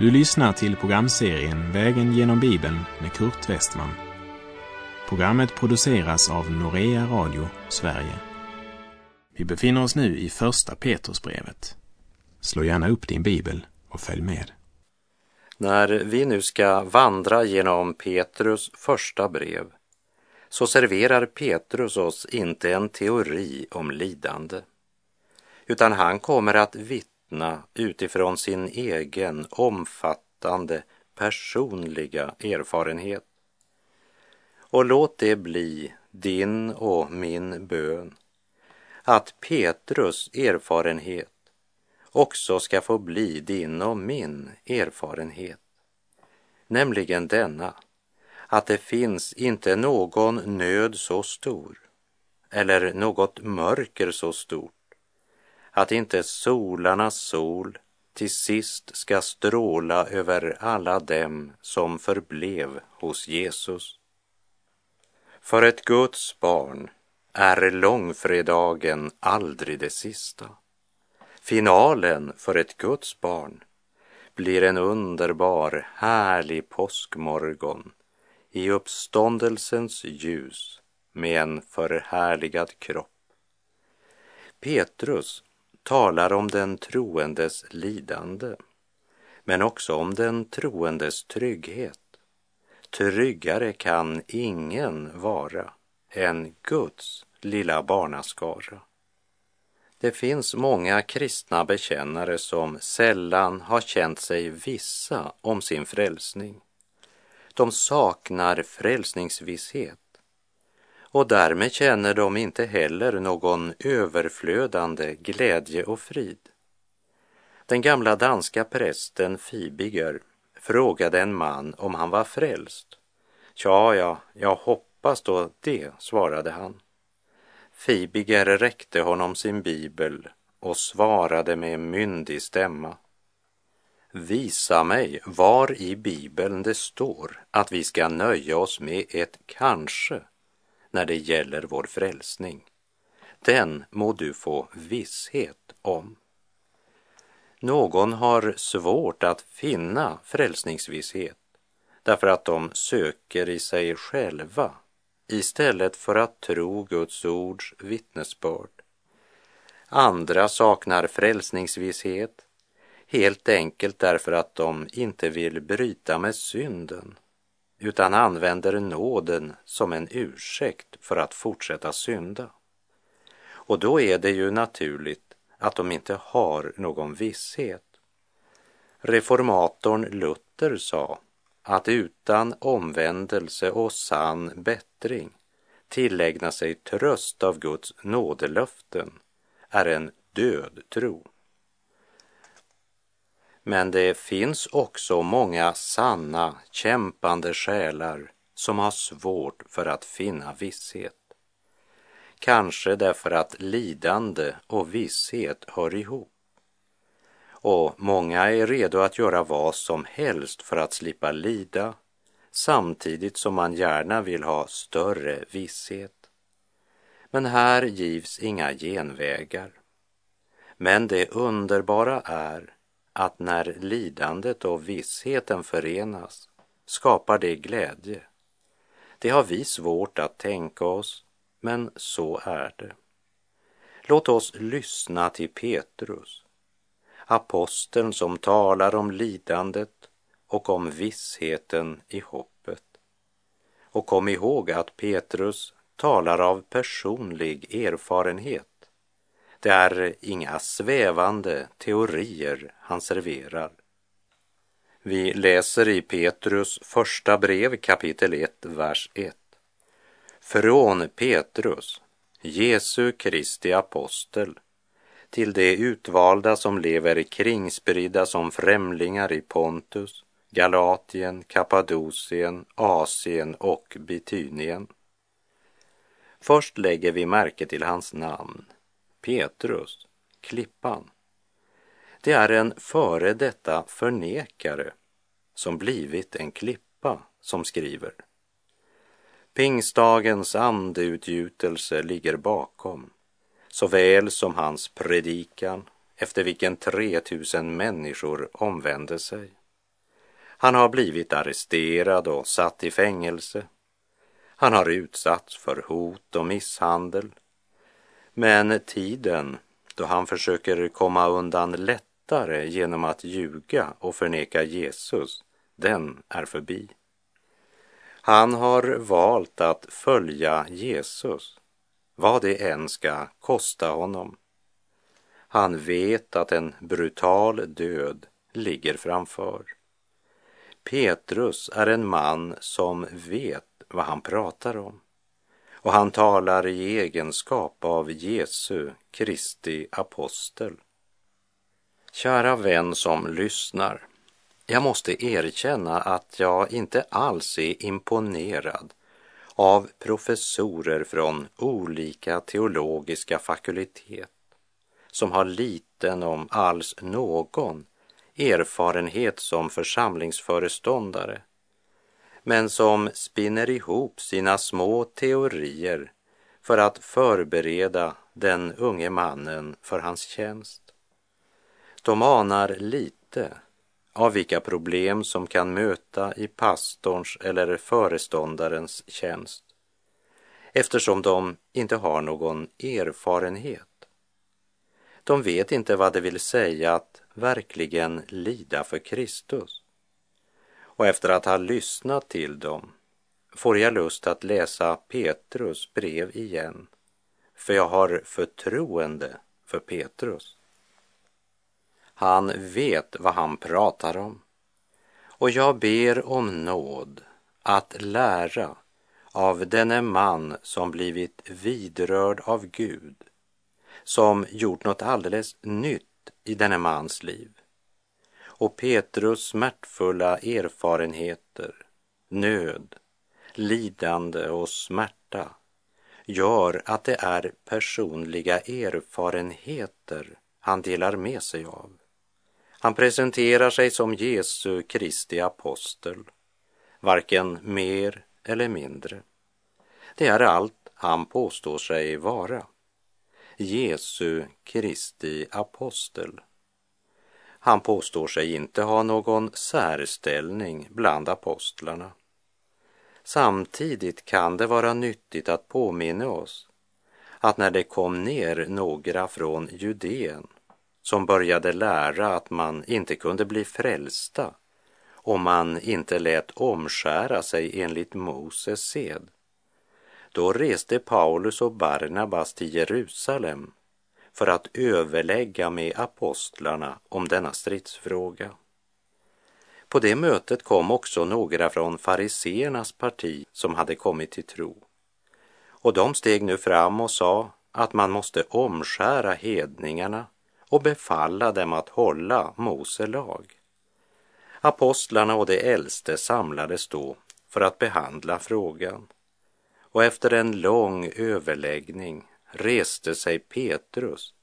Du lyssnar till programserien Vägen genom Bibeln med Kurt Westman. Programmet produceras av Norea Radio Sverige. Vi befinner oss nu i Första Petrusbrevet. Slå gärna upp din bibel och följ med. När vi nu ska vandra genom Petrus första brev så serverar Petrus oss inte en teori om lidande, utan han kommer att vittna utifrån sin egen omfattande personliga erfarenhet. Och låt det bli din och min bön att Petrus erfarenhet också ska få bli din och min erfarenhet. Nämligen denna, att det finns inte någon nöd så stor eller något mörker så stort att inte solarnas sol till sist ska stråla över alla dem som förblev hos Jesus. För ett Guds barn är långfredagen aldrig det sista. Finalen för ett Guds barn blir en underbar, härlig påskmorgon i uppståndelsens ljus med en förhärligad kropp. Petrus talar om den troendes lidande, men också om den troendes trygghet. Tryggare kan ingen vara än Guds lilla barnaskara. Det finns många kristna bekännare som sällan har känt sig vissa om sin frälsning. De saknar frälsningsvisshet och därmed känner de inte heller någon överflödande glädje och frid. Den gamla danska prästen Fibiger frågade en man om han var frälst. Tja, ja, jag hoppas då det, svarade han. Fibiger räckte honom sin bibel och svarade med myndig stämma. Visa mig var i bibeln det står att vi ska nöja oss med ett kanske när det gäller vår frälsning. Den må du få visshet om. Någon har svårt att finna frälsningsvisshet därför att de söker i sig själva istället för att tro Guds ords vittnesbörd. Andra saknar frälsningsvisshet helt enkelt därför att de inte vill bryta med synden utan använder nåden som en ursäkt för att fortsätta synda. Och då är det ju naturligt att de inte har någon visshet. Reformatorn Luther sa att utan omvändelse och sann bättring tillägna sig tröst av Guds nådelöften är en död tro. Men det finns också många sanna, kämpande själar som har svårt för att finna visshet. Kanske därför att lidande och visshet hör ihop. Och många är redo att göra vad som helst för att slippa lida samtidigt som man gärna vill ha större visshet. Men här givs inga genvägar. Men det underbara är att när lidandet och vissheten förenas skapar det glädje. Det har vi svårt att tänka oss, men så är det. Låt oss lyssna till Petrus, aposteln som talar om lidandet och om vissheten i hoppet. Och kom ihåg att Petrus talar av personlig erfarenhet. Det är inga svävande teorier han serverar. Vi läser i Petrus första brev kapitel 1, vers 1. Från Petrus, Jesu Kristi apostel, till de utvalda som lever kringspridda som främlingar i Pontus, Galatien, Kappadokien, Asien och Bitynien. Först lägger vi märke till hans namn, Petrus, klippan. Det är en före detta förnekare som blivit en klippa som skriver. Pingstdagens andeutgjutelse ligger bakom, såväl som hans predikan efter vilken 3000 människor omvände sig. Han har blivit arresterad och satt i fängelse. Han har utsatts för hot och misshandel. Men tiden då han försöker komma undan lättare genom att ljuga och förneka Jesus, den är förbi. Han har valt att följa Jesus, vad det än ska kosta honom. Han vet att en brutal död ligger framför. Petrus är en man som vet vad han pratar om och han talar i egenskap av Jesu Kristi apostel. Kära vän som lyssnar, jag måste erkänna att jag inte alls är imponerad av professorer från olika teologiska fakultet som har liten om alls någon erfarenhet som församlingsföreståndare men som spinner ihop sina små teorier för att förbereda den unge mannen för hans tjänst. De anar lite av vilka problem som kan möta i pastorns eller föreståndarens tjänst eftersom de inte har någon erfarenhet. De vet inte vad det vill säga att verkligen lida för Kristus. Och efter att ha lyssnat till dem får jag lust att läsa Petrus brev igen, för jag har förtroende för Petrus. Han vet vad han pratar om. Och jag ber om nåd att lära av denne man som blivit vidrörd av Gud, som gjort något alldeles nytt i denne mans liv. Och Petrus smärtfulla erfarenheter, nöd, lidande och smärta gör att det är personliga erfarenheter han delar med sig av. Han presenterar sig som Jesu Kristi apostel, varken mer eller mindre. Det är allt han påstår sig vara. Jesu Kristi apostel. Han påstår sig inte ha någon särställning bland apostlarna. Samtidigt kan det vara nyttigt att påminna oss att när det kom ner några från Judeen som började lära att man inte kunde bli frälsta om man inte lät omskära sig enligt Moses sed. Då reste Paulus och Barnabas till Jerusalem för att överlägga med apostlarna om denna stridsfråga. På det mötet kom också några från fariseernas parti som hade kommit till tro. Och de steg nu fram och sa att man måste omskära hedningarna och befalla dem att hålla Mose lag. Apostlarna och de äldste samlades då för att behandla frågan och efter en lång överläggning reste sig Petrus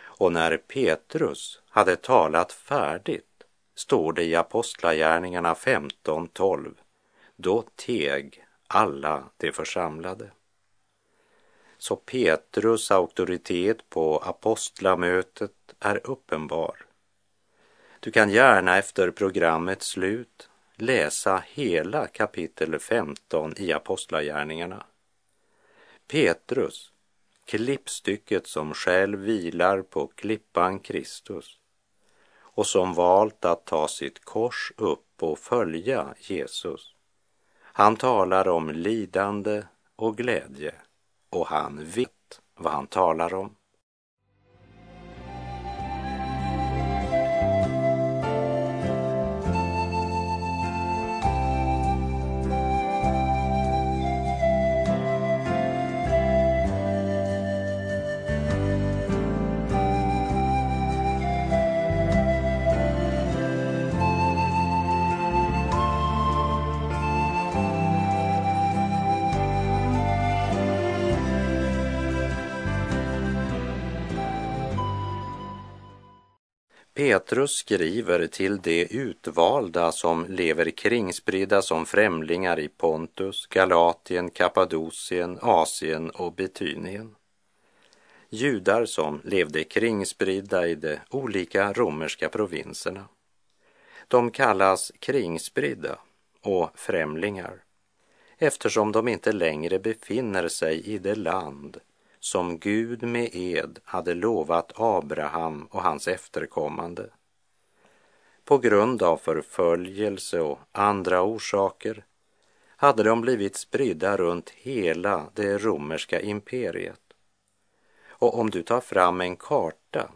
och när Petrus hade talat färdigt står det i Apostlagärningarna 15.12 då teg alla de församlade. Så Petrus auktoritet på apostlamötet är uppenbar. Du kan gärna efter programmets slut läsa hela kapitel 15 i Apostlagärningarna. Petrus, klippstycket som själv vilar på klippan Kristus och som valt att ta sitt kors upp och följa Jesus. Han talar om lidande och glädje och han vet vad han talar om. Petrus skriver till de utvalda som lever kringspridda som främlingar i Pontus, Galatien, Kappadokien, Asien och Betynien. Judar som levde kringspridda i de olika romerska provinserna. De kallas kringspridda och främlingar eftersom de inte längre befinner sig i det land som Gud med ed hade lovat Abraham och hans efterkommande. På grund av förföljelse och andra orsaker hade de blivit spridda runt hela det romerska imperiet. Och om du tar fram en karta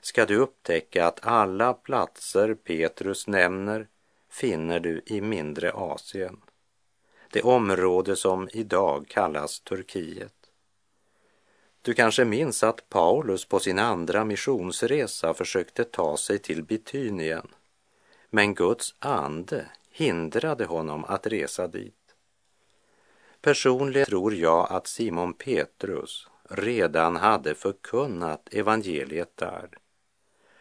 ska du upptäcka att alla platser Petrus nämner finner du i mindre Asien, det område som idag kallas Turkiet. Du kanske minns att Paulus på sin andra missionsresa försökte ta sig till Bitynien, men Guds ande hindrade honom att resa dit. Personligen tror jag att Simon Petrus redan hade förkunnat evangeliet där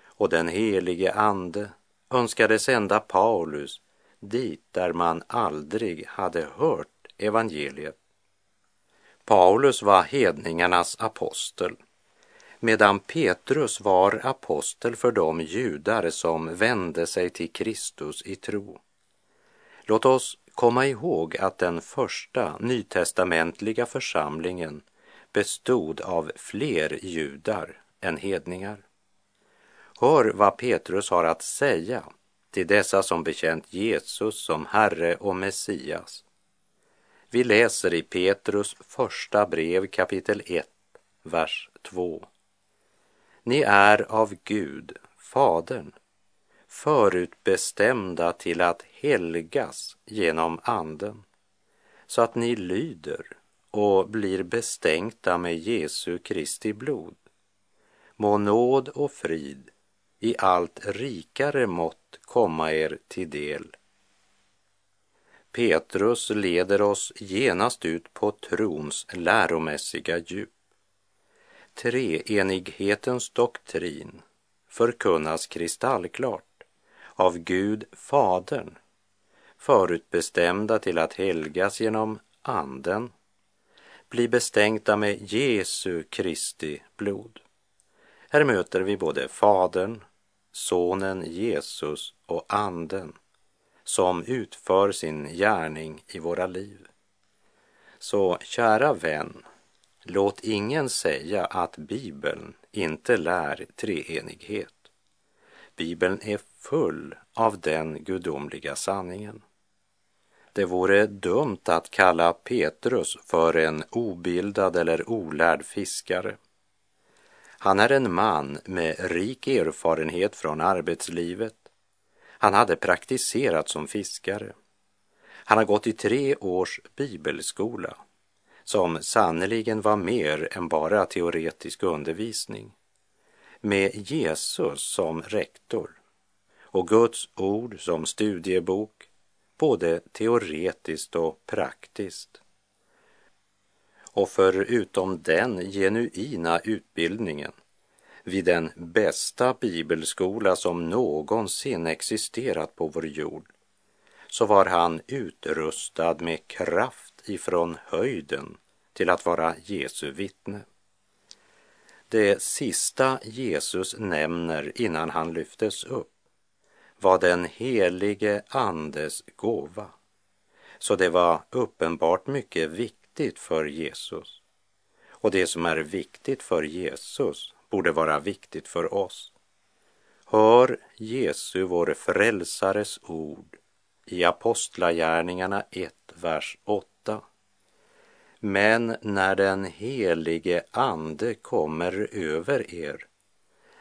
och den helige ande önskade sända Paulus dit där man aldrig hade hört evangeliet. Paulus var hedningarnas apostel medan Petrus var apostel för de judar som vände sig till Kristus i tro. Låt oss komma ihåg att den första nytestamentliga församlingen bestod av fler judar än hedningar. Hör vad Petrus har att säga till dessa som bekänt Jesus som Herre och Messias. Vi läser i Petrus första brev kapitel 1, vers 2. Ni är av Gud, Fadern, förutbestämda till att helgas genom Anden, så att ni lyder och blir bestänkta med Jesu Kristi blod. Må nåd och frid i allt rikare mått komma er till del. Petrus leder oss genast ut på trons läromässiga djup. Treenighetens doktrin förkunnas kristallklart av Gud Fadern, förutbestämda till att helgas genom Anden, bli bestänkta med Jesu Kristi blod. Här möter vi både Fadern, Sonen Jesus och Anden som utför sin gärning i våra liv. Så kära vän, låt ingen säga att Bibeln inte lär treenighet. Bibeln är full av den gudomliga sanningen. Det vore dumt att kalla Petrus för en obildad eller olärd fiskare. Han är en man med rik erfarenhet från arbetslivet. Han hade praktiserat som fiskare. Han har gått i tre års bibelskola som sannerligen var mer än bara teoretisk undervisning. Med Jesus som rektor och Guds ord som studiebok, både teoretiskt och praktiskt. Och förutom den genuina utbildningen vid den bästa bibelskola som någonsin existerat på vår jord så var han utrustad med kraft ifrån höjden till att vara Jesu vittne. Det sista Jesus nämner innan han lyftes upp var den helige Andes gåva. Så det var uppenbart mycket viktigt för Jesus. Och det som är viktigt för Jesus borde vara viktigt för oss. Hör Jesu, vår frälsares ord i Apostlagärningarna 1, vers 8. Men när den helige Ande kommer över er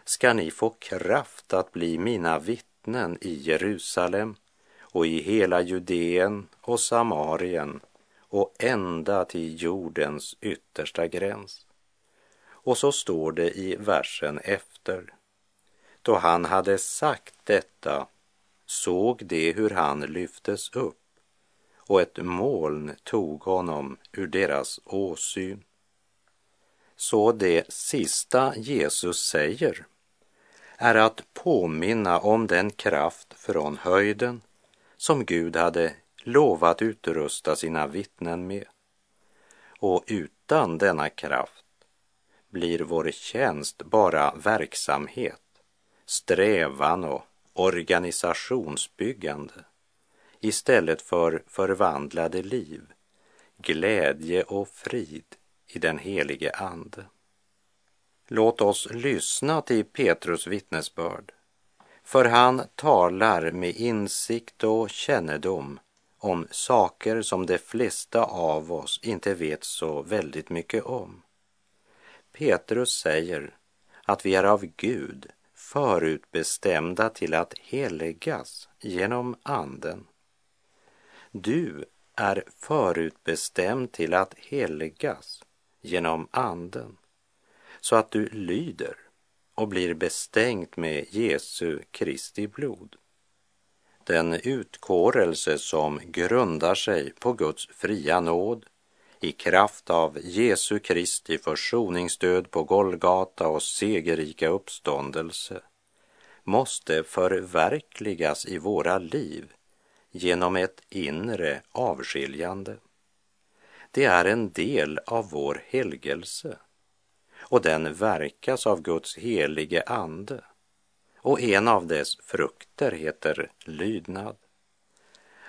ska ni få kraft att bli mina vittnen i Jerusalem och i hela Judeen och Samarien och ända till jordens yttersta gräns. Och så står det i versen efter. Då han hade sagt detta såg de hur han lyftes upp och ett moln tog honom ur deras åsyn. Så det sista Jesus säger är att påminna om den kraft från höjden som Gud hade lovat utrusta sina vittnen med. Och utan denna kraft blir vår tjänst bara verksamhet, strävan och organisationsbyggande istället för förvandlade liv, glädje och frid i den helige Ande. Låt oss lyssna till Petrus vittnesbörd, för han talar med insikt och kännedom om saker som de flesta av oss inte vet så väldigt mycket om. Petrus säger att vi är av Gud förutbestämda till att helgas genom Anden. Du är förutbestämd till att helgas genom Anden så att du lyder och blir bestängt med Jesu Kristi blod. Den utkårelse som grundar sig på Guds fria nåd i kraft av Jesu Kristi försoningsdöd på Golgata och segerrika uppståndelse måste förverkligas i våra liv genom ett inre avskiljande. Det är en del av vår helgelse och den verkas av Guds helige ande och en av dess frukter heter lydnad.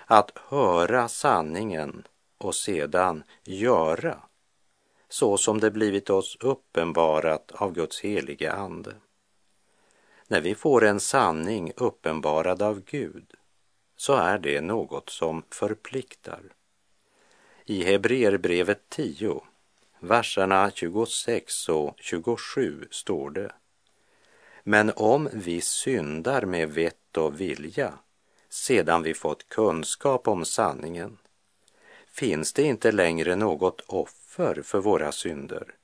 Att höra sanningen och sedan göra så som det blivit oss uppenbarat av Guds helige ande. När vi får en sanning uppenbarad av Gud så är det något som förpliktar. I Hebreerbrevet 10, verserna 26 och 27 står det men om vi syndar med vett och vilja sedan vi fått kunskap om sanningen finns det inte längre något offer för våra synder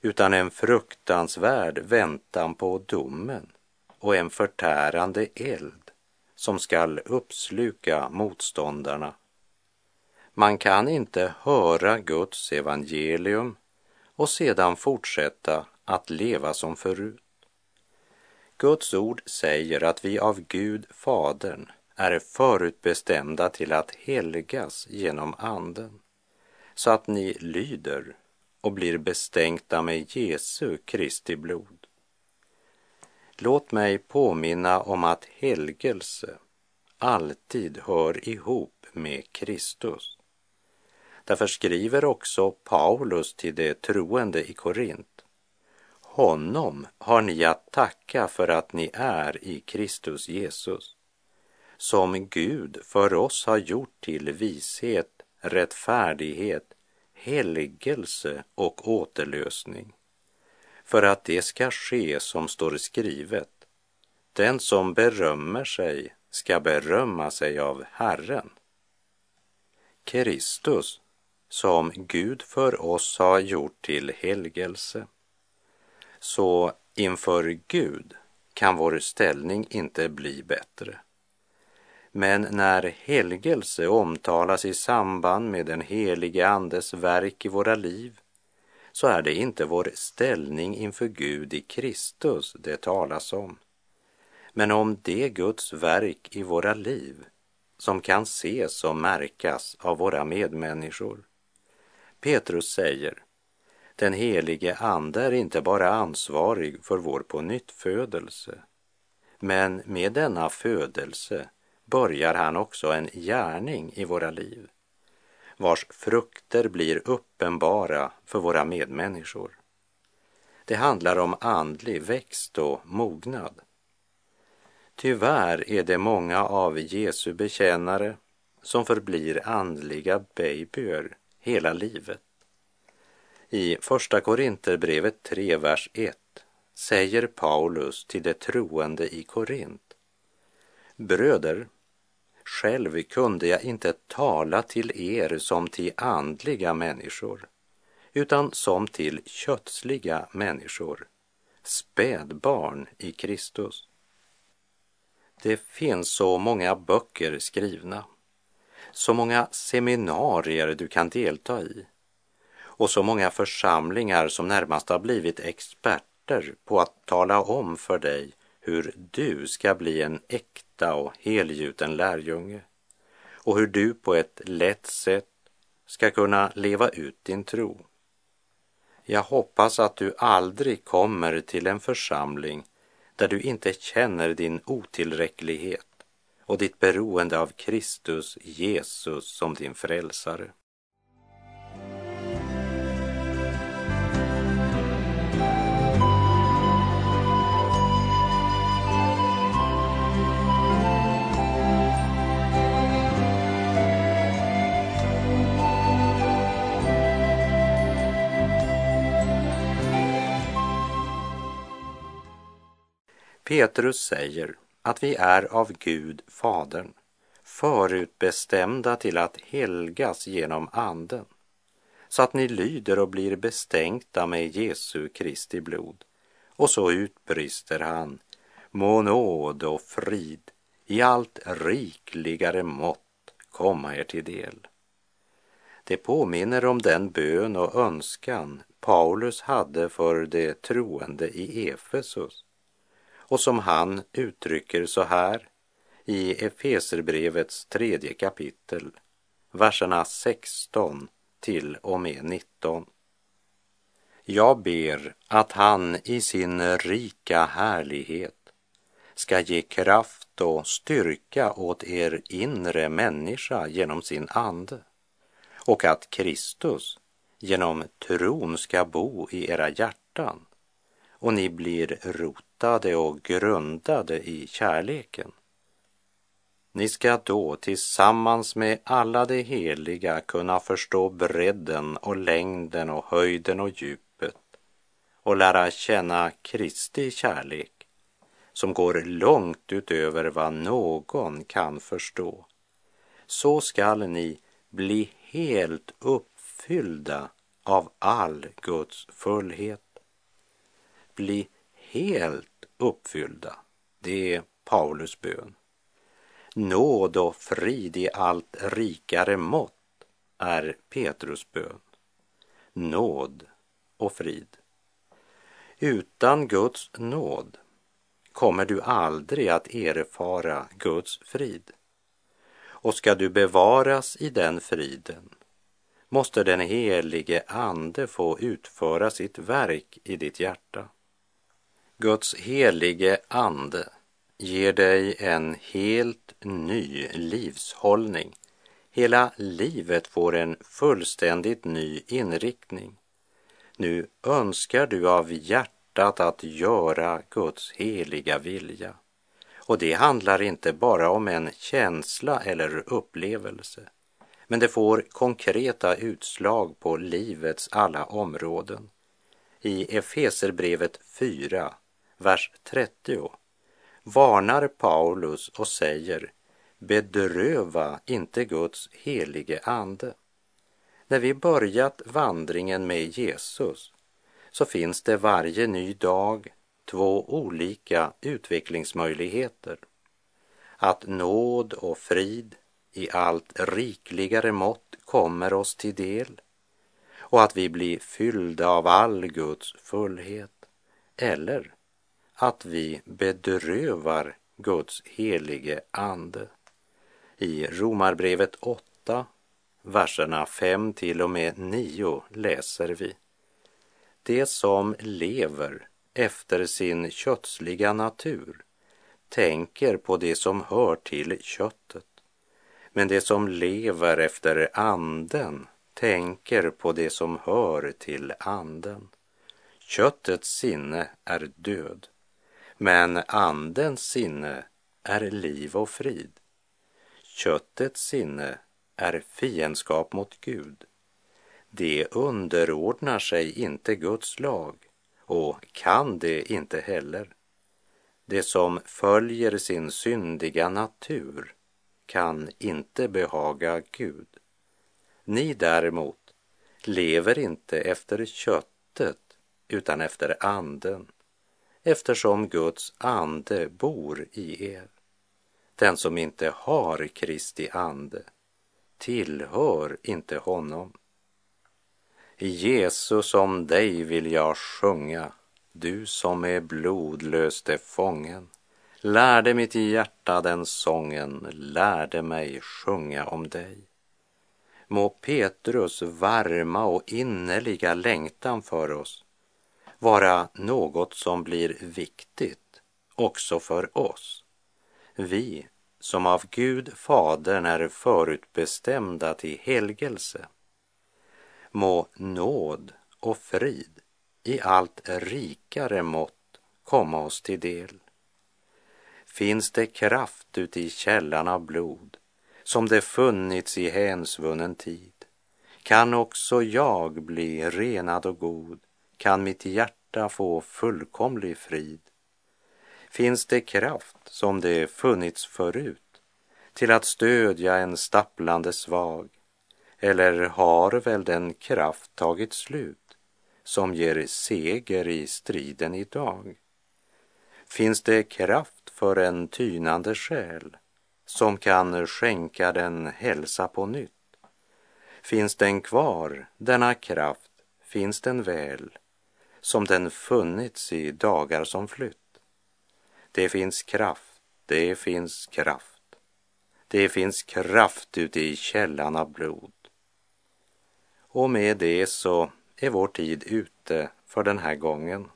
utan en fruktansvärd väntan på domen och en förtärande eld som skall uppsluka motståndarna. Man kan inte höra Guds evangelium och sedan fortsätta att leva som förut. Guds ord säger att vi av Gud, Fadern, är förutbestämda till att helgas genom Anden, så att ni lyder och blir bestänkta med Jesu Kristi blod. Låt mig påminna om att helgelse alltid hör ihop med Kristus. Därför skriver också Paulus till de troende i Korint honom har ni att tacka för att ni är i Kristus Jesus, som Gud för oss har gjort till vishet, rättfärdighet, helgelse och återlösning, för att det ska ske som står skrivet. Den som berömmer sig ska berömma sig av Herren. Kristus, som Gud för oss har gjort till helgelse, så inför Gud kan vår ställning inte bli bättre. Men när helgelse omtalas i samband med den helige Andes verk i våra liv så är det inte vår ställning inför Gud i Kristus det talas om, men om det Guds verk i våra liv som kan ses och märkas av våra medmänniskor. Petrus säger den helige Ande är inte bara ansvarig för vår pånyttfödelse, men med denna födelse börjar han också en gärning i våra liv, vars frukter blir uppenbara för våra medmänniskor. Det handlar om andlig växt och mognad. Tyvärr är det många av Jesu bekännare som förblir andliga babyer hela livet i Första Korinterbrevet 3, vers 1 säger Paulus till de troende i Korint. Bröder, själv kunde jag inte tala till er som till andliga människor, utan som till kötsliga människor, spädbarn i Kristus. Det finns så många böcker skrivna, så många seminarier du kan delta i och så många församlingar som närmast har blivit experter på att tala om för dig hur du ska bli en äkta och helgjuten lärjunge och hur du på ett lätt sätt ska kunna leva ut din tro. Jag hoppas att du aldrig kommer till en församling där du inte känner din otillräcklighet och ditt beroende av Kristus Jesus som din frälsare. Petrus säger att vi är av Gud, Fadern, förutbestämda till att helgas genom Anden, så att ni lyder och blir bestänkta med Jesu Kristi blod. Och så utbrister han, må nåd och frid i allt rikligare mått komma er till del. Det påminner om den bön och önskan Paulus hade för de troende i Efesus och som han uttrycker så här i Efeserbrevets tredje kapitel, verserna 16 till och med 19. Jag ber att han i sin rika härlighet ska ge kraft och styrka åt er inre människa genom sin ande och att Kristus genom tron ska bo i era hjärtan och ni blir rotade och grundade i kärleken. Ni ska då tillsammans med alla de heliga kunna förstå bredden och längden och höjden och djupet och lära känna Kristi kärlek som går långt utöver vad någon kan förstå. Så skall ni bli helt uppfyllda av all Guds fullhet bli helt uppfyllda. Det är Paulus bön. Nåd och frid i allt rikare mått är Petrus bön. Nåd och frid. Utan Guds nåd kommer du aldrig att erfara Guds frid. Och ska du bevaras i den friden måste den helige Ande få utföra sitt verk i ditt hjärta. Guds helige ande ger dig en helt ny livshållning. Hela livet får en fullständigt ny inriktning. Nu önskar du av hjärtat att göra Guds heliga vilja. Och det handlar inte bara om en känsla eller upplevelse, men det får konkreta utslag på livets alla områden. I Efeserbrevet 4 vers 30 varnar Paulus och säger bedröva inte Guds helige ande. När vi börjat vandringen med Jesus så finns det varje ny dag två olika utvecklingsmöjligheter. Att nåd och frid i allt rikligare mått kommer oss till del och att vi blir fyllda av all Guds fullhet. Eller att vi bedrövar Guds helige ande. I Romarbrevet 8, verserna 5 till och med 9 läser vi. Det som lever efter sin kötsliga natur tänker på det som hör till köttet. Men det som lever efter anden tänker på det som hör till anden. Köttets sinne är död men andens sinne är liv och frid. Köttets sinne är fiendskap mot Gud. Det underordnar sig inte Guds lag och kan det inte heller. Det som följer sin syndiga natur kan inte behaga Gud. Ni däremot lever inte efter köttet utan efter anden eftersom Guds ande bor i er. Den som inte har Kristi ande tillhör inte honom. Jesus om dig vill jag sjunga, du som är blodlöste fången. Lärde mitt hjärta den sången, lärde mig sjunga om dig. Må Petrus varma och innerliga längtan för oss vara något som blir viktigt också för oss, vi som av Gud Fadern är förutbestämda till helgelse. Må nåd och frid i allt rikare mått komma oss till del. Finns det kraft uti källan av blod som det funnits i hänsvunnen tid kan också jag bli renad och god, kan mitt hjärta få fullkomlig frid. Finns det kraft som det funnits förut till att stödja en stapplande svag, eller har väl den kraft tagit slut som ger seger i striden idag? Finns det kraft för en tynande själ som kan skänka den hälsa på nytt? Finns den kvar, denna kraft, finns den väl, som den funnits i dagar som flytt. Det finns kraft, det finns kraft. Det finns kraft ute i källan av blod. Och med det så är vår tid ute för den här gången.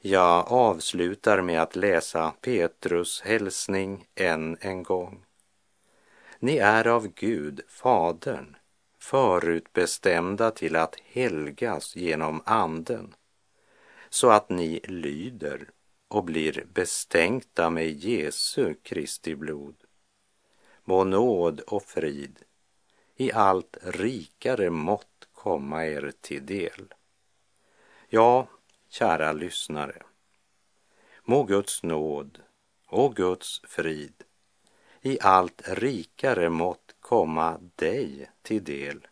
Jag avslutar med att läsa Petrus hälsning än en gång. Ni är av Gud, Fadern, förutbestämda till att helgas genom Anden, så att ni lyder och blir bestänkta med Jesu Kristi blod. Må nåd och frid i allt rikare mått komma er till del. Ja, kära lyssnare, må Guds nåd och Guds frid i allt rikare mått komma dig till del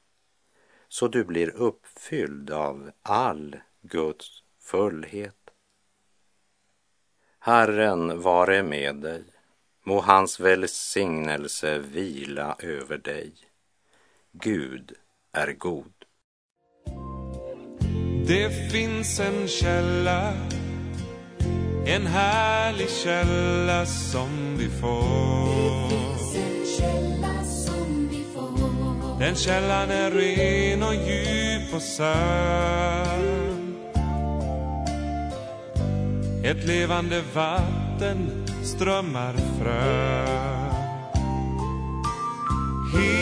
så du blir uppfylld av all Guds fullhet. Herren vare med dig. Må hans välsignelse vila över dig. Gud är god. Det finns en källa, en härlig källa som vi får Den källan är ren och djup och sann. Ett levande vatten strömmar fram. Helig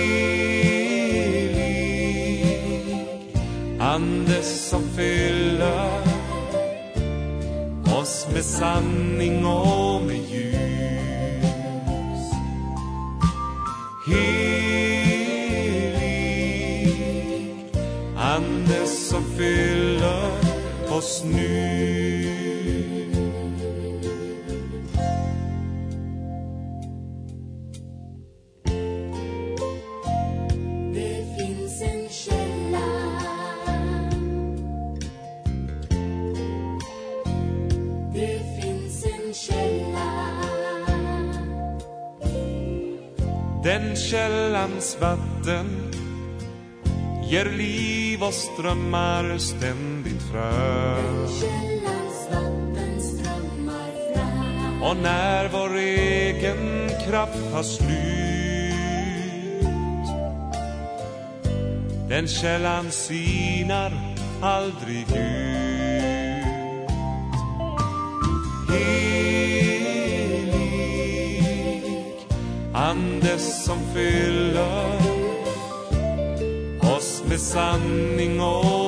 Ande som fyller oss med sanning och med ljus. Helig som fyller oss nu. Den källans vatten ger liv och strömmar ständigt fram. Och när vår egen kraft har slut den källan sinar aldrig ut. Helig Ande som fyller med sanning och